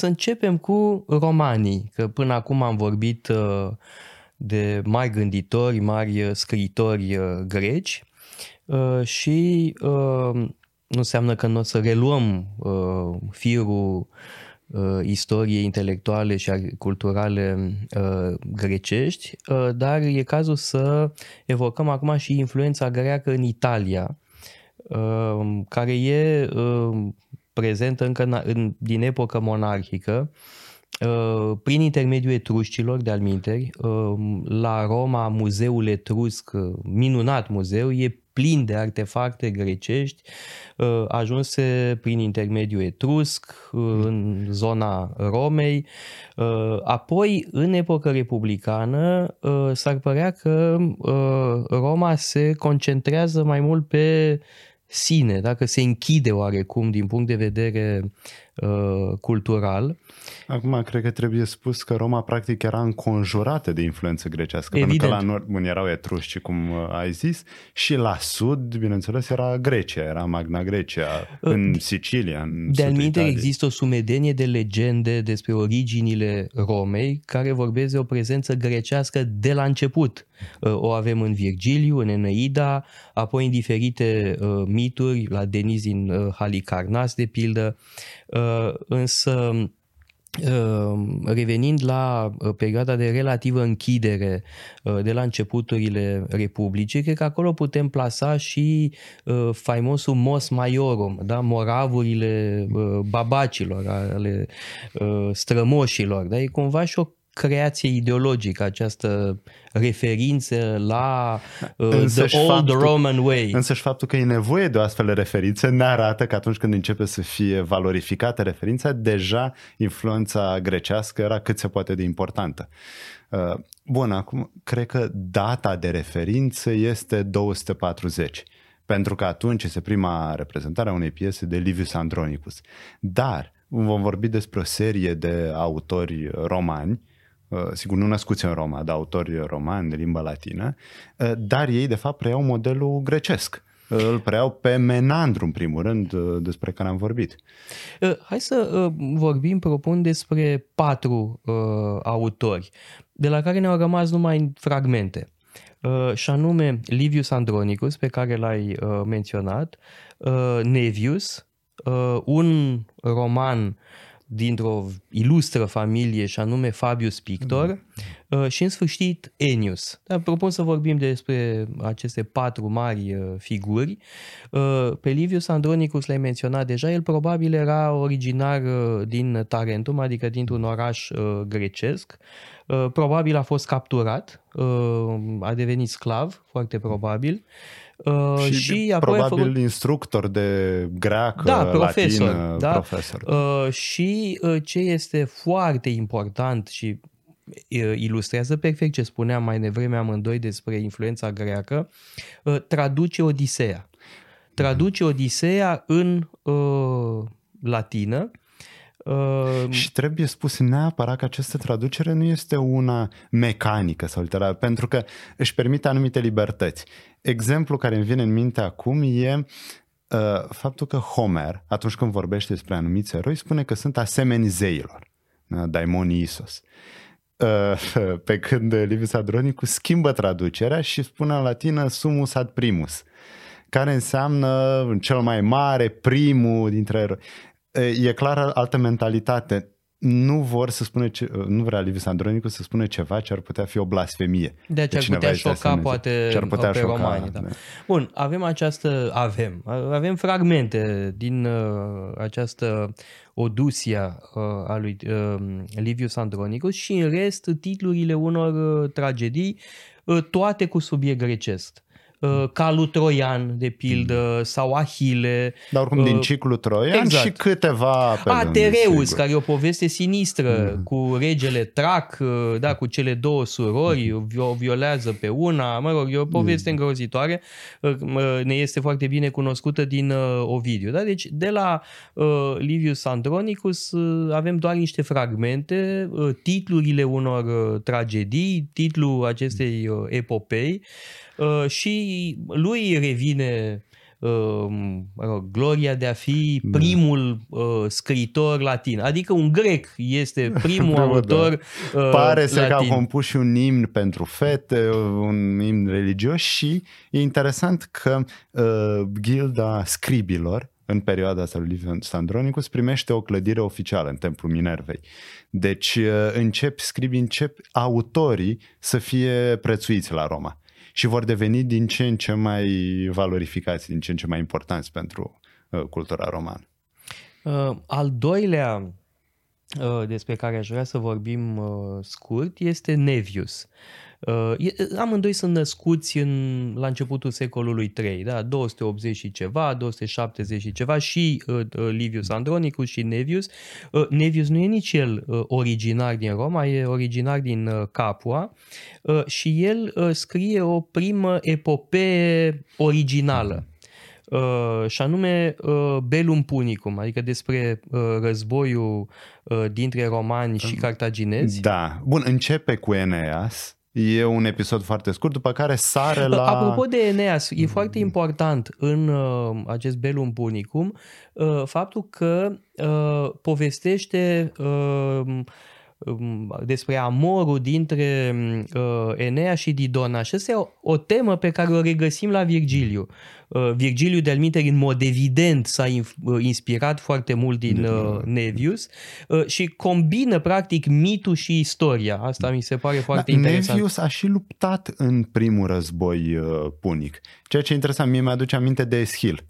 să începem cu romanii, că până acum am vorbit uh, de mari gânditori, mari uh, scriitori uh, greci și nu înseamnă că nu o să reluăm firul istoriei intelectuale și culturale grecești, dar e cazul să evocăm acum și influența greacă în Italia, care e prezentă încă în, în, din epocă monarhică, uh, prin intermediul etruscilor de alminteri, uh, la Roma, muzeul etrusc, uh, minunat muzeu, e plin de artefacte grecești, ajunse prin intermediul etrusc în zona Romei. Apoi, în epocă republicană, s-ar părea că Roma se concentrează mai mult pe sine, dacă se închide oarecum din punct de vedere uh, cultural. Acum, cred că trebuie spus că Roma practic era înconjurată de influență grecească, Evident. pentru că la nord bun, erau etrusci, cum uh, ai zis, și la sud, bineînțeles, era Grecia, era Magna Grecia, uh, în Sicilia, în De alminte există o sumedenie de legende despre originile Romei care vorbesc de o prezență grecească de la început. Uh, o avem în Virgiliu, în Eneida, apoi în diferite uh, mituri, la Denis din uh, Halicarnas, de pildă, uh, însă revenind la perioada de relativă închidere de la începuturile Republicii, cred că acolo putem plasa și faimosul Mos Maiorum, da? moravurile babacilor, ale strămoșilor. Da? E cumva și o creație ideologică, această referință la uh, the old faptul, Roman way. și faptul că e nevoie de o astfel de referință ne arată că atunci când începe să fie valorificată referința, deja influența grecească era cât se poate de importantă. Uh, bun, acum cred că data de referință este 240 pentru că atunci este prima reprezentare a unei piese de Livius Andronicus. Dar vom vorbi despre o serie de autori romani Uh, sigur nu născuți în Roma, dar autori romani de limba latină, uh, dar ei de fapt preiau modelul grecesc. Uh, îl preiau pe Menandru, în primul rând, despre care am vorbit. Hai să vorbim, propun, despre patru autori, de la care ne-au rămas numai fragmente. Și anume Livius Andronicus, pe care l-ai menționat, Nevius, un roman dintr-o ilustră familie și anume Fabius Pictor mm. Și în sfârșit Enius. Dar propun să vorbim despre aceste patru mari uh, figuri. Uh, pe Livius Andronicus l-ai menționat deja, el probabil era originar din Tarentum, adică dintr-un oraș grecesc. Probabil a fost capturat, a devenit sclav, foarte probabil. Uh, și, și apoi probabil făcut... instructor de greacă, da, profesor, latină, da? profesor. Uh, și uh, ce este foarte important și uh, ilustrează perfect ce spuneam mai devreme amândoi despre influența greacă, uh, traduce Odiseea. Traduce Odiseea în uh, latină Uh, și trebuie spus neapărat că această traducere nu este una mecanică sau literară, pentru că își permite anumite libertăți. Exemplu care îmi vine în minte acum e uh, faptul că Homer, atunci când vorbește despre anumiți eroi, spune că sunt asemeni zeilor, da? daimonii Isos. Uh, pe când Livius Adronicus schimbă traducerea și spune în latină sumus ad primus, care înseamnă cel mai mare, primul dintre eroi e clar altă mentalitate. Nu vor să spune, ce, nu vrea Livius Andronicu să spune ceva ce ar putea fi o blasfemie. De ce ar putea șoca poate ce ar putea pe șoca, romani. Da. Da. Bun, avem această, avem, avem fragmente din uh, această Odusia uh, a lui uh, Livius Andronicus și în rest titlurile unor uh, tragedii, uh, toate cu subiect grecesc. Uh, calul troian, de pildă, mm. sau Ahile. Dar oricum uh, din ciclul troian exact. și câteva pe Atereus, care e o poveste sinistră mm. cu regele Trac, uh, da, cu cele două surori, mm. o violează pe una, mă rog, e o poveste mm. îngrozitoare, ne este foarte bine cunoscută din Ovidiu. Da? Deci de la uh, Livius Andronicus uh, avem doar niște fragmente, uh, titlurile unor uh, tragedii, titlul acestei uh, epopei, Uh, și lui revine gloria de a fi da. primul uh, scriitor latin. Adică un grec este primul da. autor uh, Pare să că a compus și un imn pentru fete, un imn religios și e interesant că uh, gilda scribilor în perioada asta lui Liviu Sandronicus, primește o clădire oficială în Templul Minervei. Deci uh, încep, scribii, încep autorii să fie prețuiți la Roma și vor deveni din ce în ce mai valorificați, din ce în ce mai importanți pentru uh, cultura romană. Uh, al doilea uh, despre care aș vrea să vorbim uh, scurt este Nevius. Uh, amândoi sunt născuți în, la începutul secolului 3, da? 280 și ceva, 270 și ceva și uh, uh, Livius Andronicus și Nevius. Uh, Nevius nu e nici el uh, originar din Roma, e originar din uh, Capua uh, și el uh, scrie o primă epopee originală. Uh, și anume uh, Belum Punicum, adică despre uh, războiul uh, dintre romani și cartaginezi. Da. Bun, începe cu Eneas, E un episod foarte scurt, după care sare la... Apropo de Eneas, e foarte important în uh, acest Belum Punicum uh, faptul că uh, povestește uh, Um, despre amorul dintre uh, Enea și Didona și asta e o, o temă pe care o regăsim la Virgiliu. Uh, Virgiliu de Almiter în mod evident s-a uh, inspirat foarte mult din uh, Nevius uh, și combină practic mitul și istoria. Asta mi se pare foarte da, interesant. Nevius a și luptat în primul război uh, punic. Ceea ce e interesant, mie mi-aduce aminte de Eschil.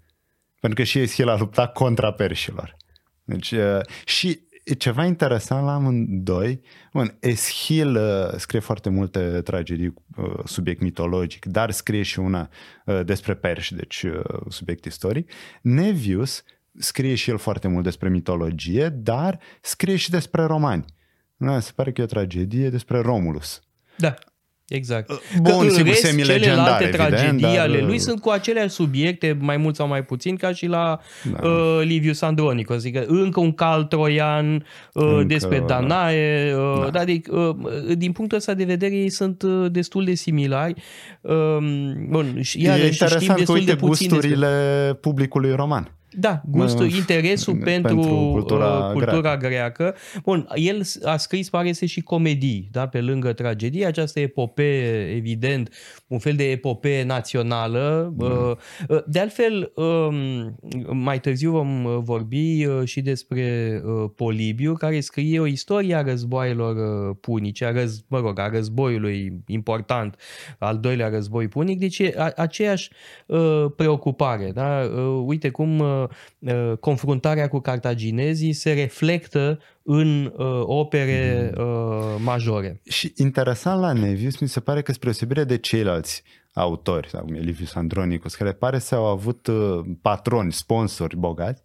Pentru că și Eschil a luptat contra perșilor. Deci, uh, și ceva interesant la amândoi. Bun, Eschil uh, scrie foarte multe tragedii uh, subiect mitologic, dar scrie și una uh, despre perși, deci uh, subiect istoric. Nevius scrie și el foarte mult despre mitologie, dar scrie și despre romani. Da, se pare că e o tragedie despre Romulus. Da. Exact. Uh, bun, că sigur, semi-legendare, tragedii dar... ale lui uh, sunt cu aceleași subiecte, mai mult sau mai puțin, ca și la da. uh, Livius Andronicus. Adică încă un cal troian uh, încă, despre Danae. Uh, da. Adică, uh, din punctul ăsta de vedere, ei sunt uh, destul de similari. Uh, bun, și, iarăși, e interesant știm destul că uite de gusturile despre... publicului roman. Da, gustul, uh, interesul pentru, pentru cultura, uh, cultura greacă. greacă. Bun, el a scris, pare să și comedii, da, pe lângă tragedie, această epopee, evident, un fel de epopee națională. Mm. Uh, uh de altfel, um, mai târziu vom uh, vorbi uh, și despre Polibiu, care scrie o istorie a războaielor punice, a răz, mă rog, a războiului important, al doilea război punic, deci e aceeași preocupare. Da? Uite cum Uh, confruntarea cu cartaginezii se reflectă în uh, opere uh, majore. Și interesant la Nevius, mi se pare că spre osebire de ceilalți autori, sau cum e Livius Andronicus, care pare să au avut uh, patroni, sponsori bogați,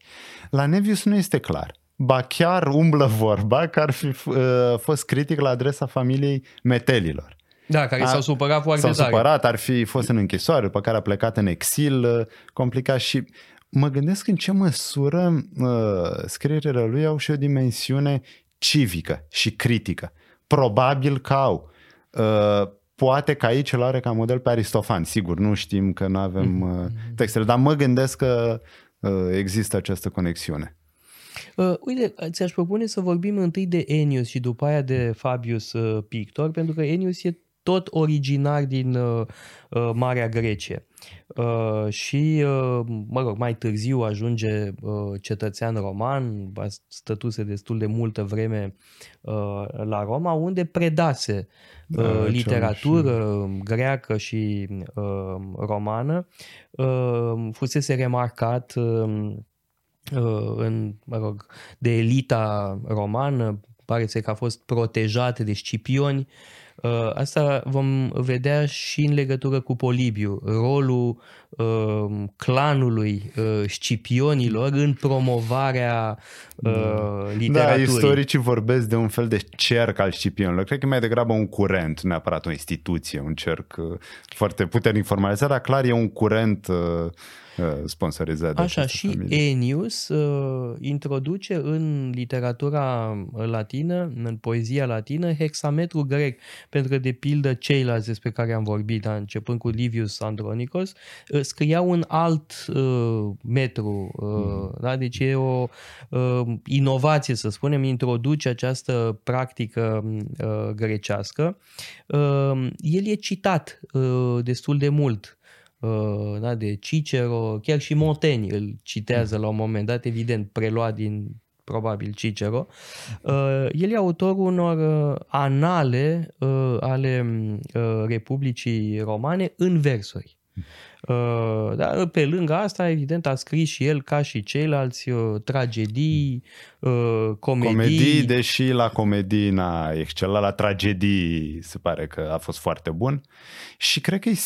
la Nevius nu este clar. Ba chiar umblă vorba că ar fi uh, fost critic la adresa familiei Metelilor. Da, care a, s-au supărat foarte s-au tare. supărat, ar fi fost în închisoare, după care a plecat în exil, uh, complicat și mă gândesc în ce măsură uh, scrierile lui au și o dimensiune civică și critică. Probabil că au. Uh, poate că aici îl are ca model pe Aristofan. Sigur, nu știm că nu avem uh, textele, dar mă gândesc că uh, există această conexiune. Uh, uite, ți-aș propune să vorbim întâi de Ennius și după aia de Fabius uh, Pictor, pentru că Ennius e tot originar din uh, uh, Marea Grecie. Uh, și, uh, mă rog, mai târziu ajunge uh, cetățean roman, stătuse destul de multă vreme uh, la Roma, unde predase uh, da, literatură și... greacă și uh, romană. Uh, fusese remarcat uh, în, mă rog, de elita romană, pare să că a fost protejat de scipioni, uh, Uh, asta vom vedea și în legătură cu Polibiu, rolul uh, clanului uh, scipionilor în promovarea uh, da, literaturii. Da, istoricii vorbesc de un fel de cerc al scipionilor. Cred că mai degrabă un curent, nu neapărat o instituție, un cerc uh, foarte puternic formalizat, dar clar e un curent uh, Uh, sponsorizat de Așa, și familie. Enius uh, introduce în literatura latină, în poezia latină, hexametru grec, pentru că, de pildă, ceilalți despre care am vorbit, da, începând cu Livius Andronicos, uh, scria un alt uh, metru, uh, mm. da? deci e o uh, inovație, să spunem, introduce această practică uh, grecească. Uh, el e citat uh, destul de mult uh, da, de Cicero, chiar și Montaigne îl citează mm. la un moment dat, evident, preluat din probabil Cicero. Uh, el e autorul unor uh, anale uh, ale uh, Republicii Romane în versuri. Uh, dar pe lângă asta, evident, a scris și el, ca și ceilalți, uh, tragedii, uh, comedii. Comedii, deși la comedii n-a excelat, la tragedii se pare că a fost foarte bun. Și cred că e,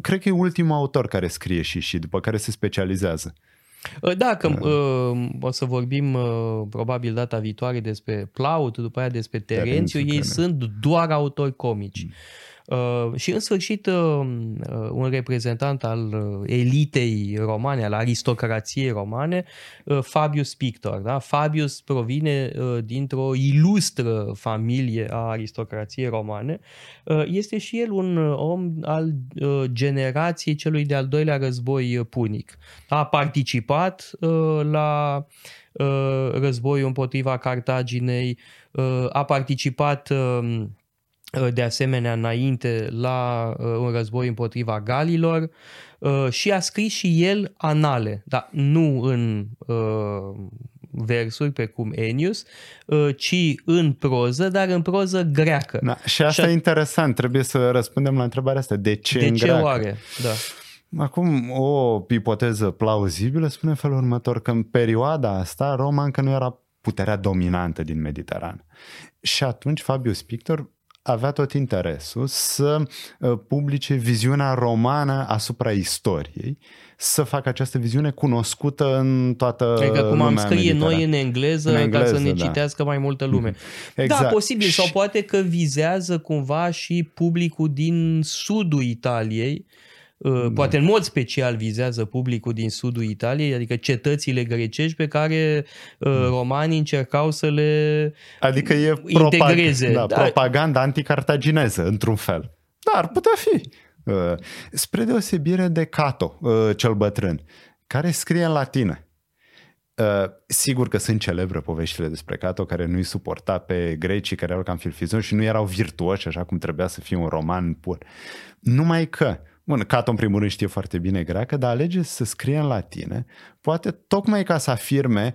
cred că e ultimul autor care scrie și și după care se specializează. Da, că uh, o să vorbim uh, probabil data viitoare despre Plaut, după aia despre Terențiu, ei sunt doar autori comici. Mm. Uh, și în sfârșit uh, uh, un reprezentant al elitei romane, al aristocrației romane, Fabius Pictor. Da? Fabius provine dintr-o ilustră familie a aristocrației romane. Este și el un om al generației celui de-al doilea război punic. A participat la războiul împotriva Cartaginei, a participat Uh, de asemenea înainte la uh, un război împotriva galilor uh, și a scris și el anale, dar nu în versuri precum Enius, ci în proză, dar în proză greacă. Da, și asta și a... e interesant, trebuie să răspundem la întrebarea asta. De ce de în ce greacă? oare? Da. Acum, o ipoteză plauzibilă spune felul următor, că în perioada asta Roma încă nu era puterea dominantă din Mediterană. Și atunci Fabius Pictor avea tot interesul să uh, publice viziunea romană asupra istoriei, să facă această viziune cunoscută în toată Adică cum am scrie noi în engleză, în engleză, ca să ne da. citească mai multă lume. Da, exact. Da, posibil. Sau poate că vizează cumva și publicul din sudul Italiei, Uh, da. poate în mod special vizează publicul din sudul Italiei, adică cetățile grecești pe care uh, da. romanii încercau să le adică e integreze. Da, da. propaganda anticartagineză, într-un fel. Dar ar putea fi. Uh, spre deosebire de Cato, cel bătrân, care scrie în latină. Uh, sigur că sunt celebre poveștile despre Cato care nu-i suporta pe grecii care erau cam filfizoni și nu erau virtuoși așa cum trebuia să fie un roman pur. Numai că Bun, Cato în primul rând știe foarte bine greacă, dar alege să scrie în latine, poate tocmai ca să afirme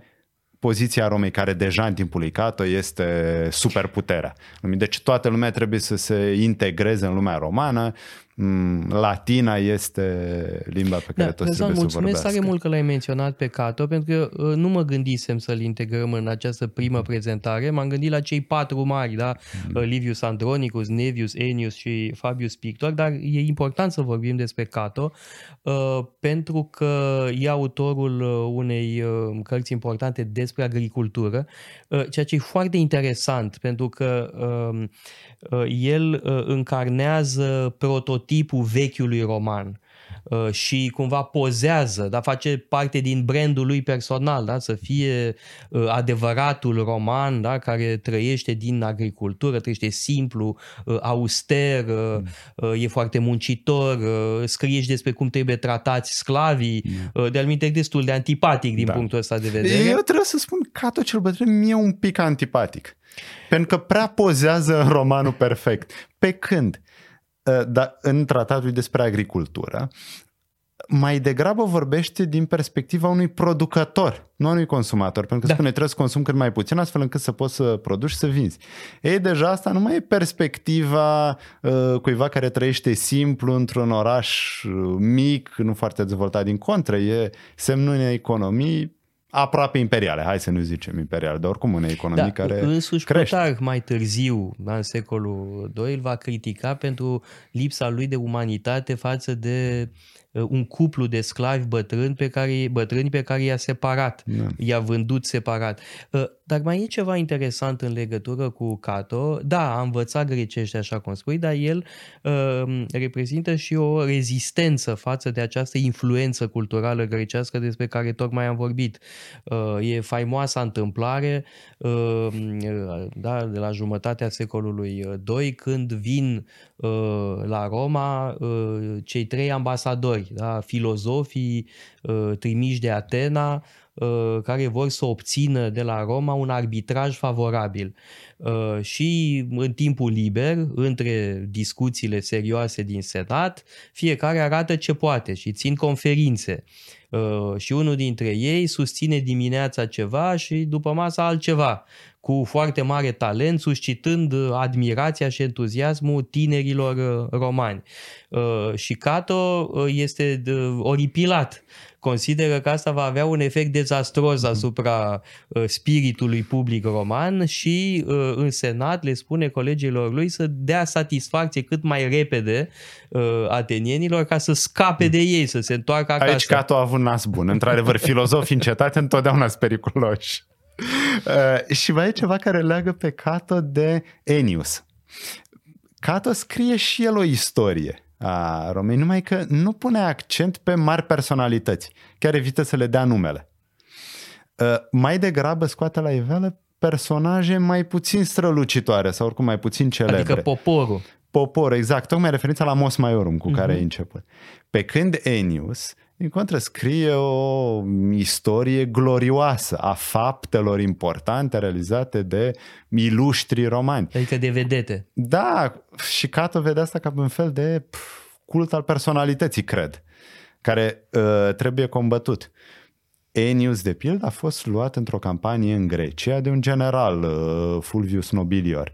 poziția Romei, care deja în timpul lui Cato este superputerea. Deci toată lumea trebuie să se integreze în lumea romană, Mm, latina este limba pe care da, toți trebuie mulțumesc să vorbească. tare mult că l-ai menționat pe Cato, pentru că uh, nu mă gândisem să-l integrăm în această primă prezentare. M-am gândit la cei patru mari, da? Mm. Uh, Livius Andronicus, Nevius, Ennius și Fabius Pictor, dar e important să vorbim despre Cato, uh, pentru că e autorul unei cărți importante despre agricultură, ceea ce e foarte interesant, pentru că el încarnează prototipul prototipul vechiului roman uh, și cumva pozează, da, face parte din brandul lui personal, da, să fie uh, adevăratul roman da, care trăiește din agricultură, trăiește simplu, uh, auster, mm. e foarte muncitor, scrie și despre cum trebuie tratați sclavii, mm. de-al destul de antipatic din da. punctul ăsta de vedere. Eu trebuie să spun că tot cel bătrân mie un pic antipatic. Pentru că prea pozează în romanul perfect. Pe când Ă, dar în tratatul despre agricultură, mai degrabă vorbește din perspectiva unui producător, nu unui consumator, pentru că da. spune trebuie să consum cât mai puțin astfel încât să poți să produci și să vinzi. Ei, deja asta nu mai e perspectiva uh, cuiva care trăiește simplu într-un oraș uh, mic, nu foarte dezvoltat din contră, e semnul unei economii aproape imperiale, hai să nu zicem imperiale, dar oricum în economie da, care însuși crește. Plutarh mai târziu, în secolul II, îl va critica pentru lipsa lui de umanitate față de Uh, un cuplu de sclavi bătrâni pe care, bătrâni pe care i-a separat, da. i-a vândut separat. Uh, dar mai e ceva interesant în legătură cu Cato. Da, a învățat grecește, așa cum spui, dar el uh, reprezintă și o rezistență față de această influență culturală grecească despre care tocmai am vorbit. Uh, e faimoasa întâmplare uh, da, de la jumătatea secolului II, când vin uh, la Roma uh, cei trei ambasadori arbitrări, da? filozofii uh, trimiși de Atena uh, care vor să obțină de la Roma un arbitraj favorabil. Uh, și în timpul liber, între discuțiile serioase din Senat, fiecare arată ce poate și țin conferințe. Uh, și unul dintre ei susține dimineața ceva și după masa altceva cu foarte mare talent, suscitând admirația și entuziasmul tinerilor uh, romani. Uh, și Cato uh, este oripilat. Consideră că asta va avea un efect dezastros mhm. asupra spiritului public roman și în Senat le spune colegilor lui să dea satisfacție cât mai repede atenienilor ca să scape de ei, să se întoarcă acasă. Aici Cato a avut nas bun. Într-adevăr, filozofii în cetate întotdeauna sunt periculoși. Uh, și mai e ceva care leagă pe Cato de Enius. Cato scrie și el o istorie a Romei, numai că nu pune accent pe mari personalități, chiar evită să le dea numele. Uh, mai degrabă scoate la iveală personaje mai puțin strălucitoare sau oricum mai puțin celebre. Adică poporul. Popor, exact. Tocmai referința la Mos Maiorum cu uh-huh. care ai început. Pe când Enius în contră, scrie o istorie glorioasă a faptelor importante realizate de iluștri romani. Adică de vedete. Da, și Cato vede asta ca un fel de pf, cult al personalității, cred, care uh, trebuie combătut. Enius, de pildă, a fost luat într-o campanie în Grecia de un general, uh, Fulvius Nobilior.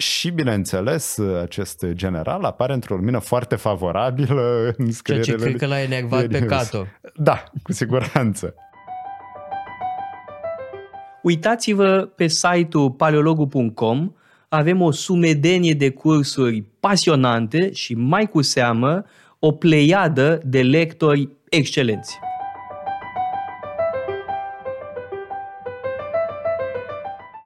Și, bineînțeles, acest general apare într-o lumină foarte favorabilă în Ceea ce cred că l-a enervat pe Cato. Da, cu siguranță. Uitați-vă pe site-ul paleologu.com, avem o sumedenie de cursuri pasionante și mai cu seamă o pleiadă de lectori excelenți.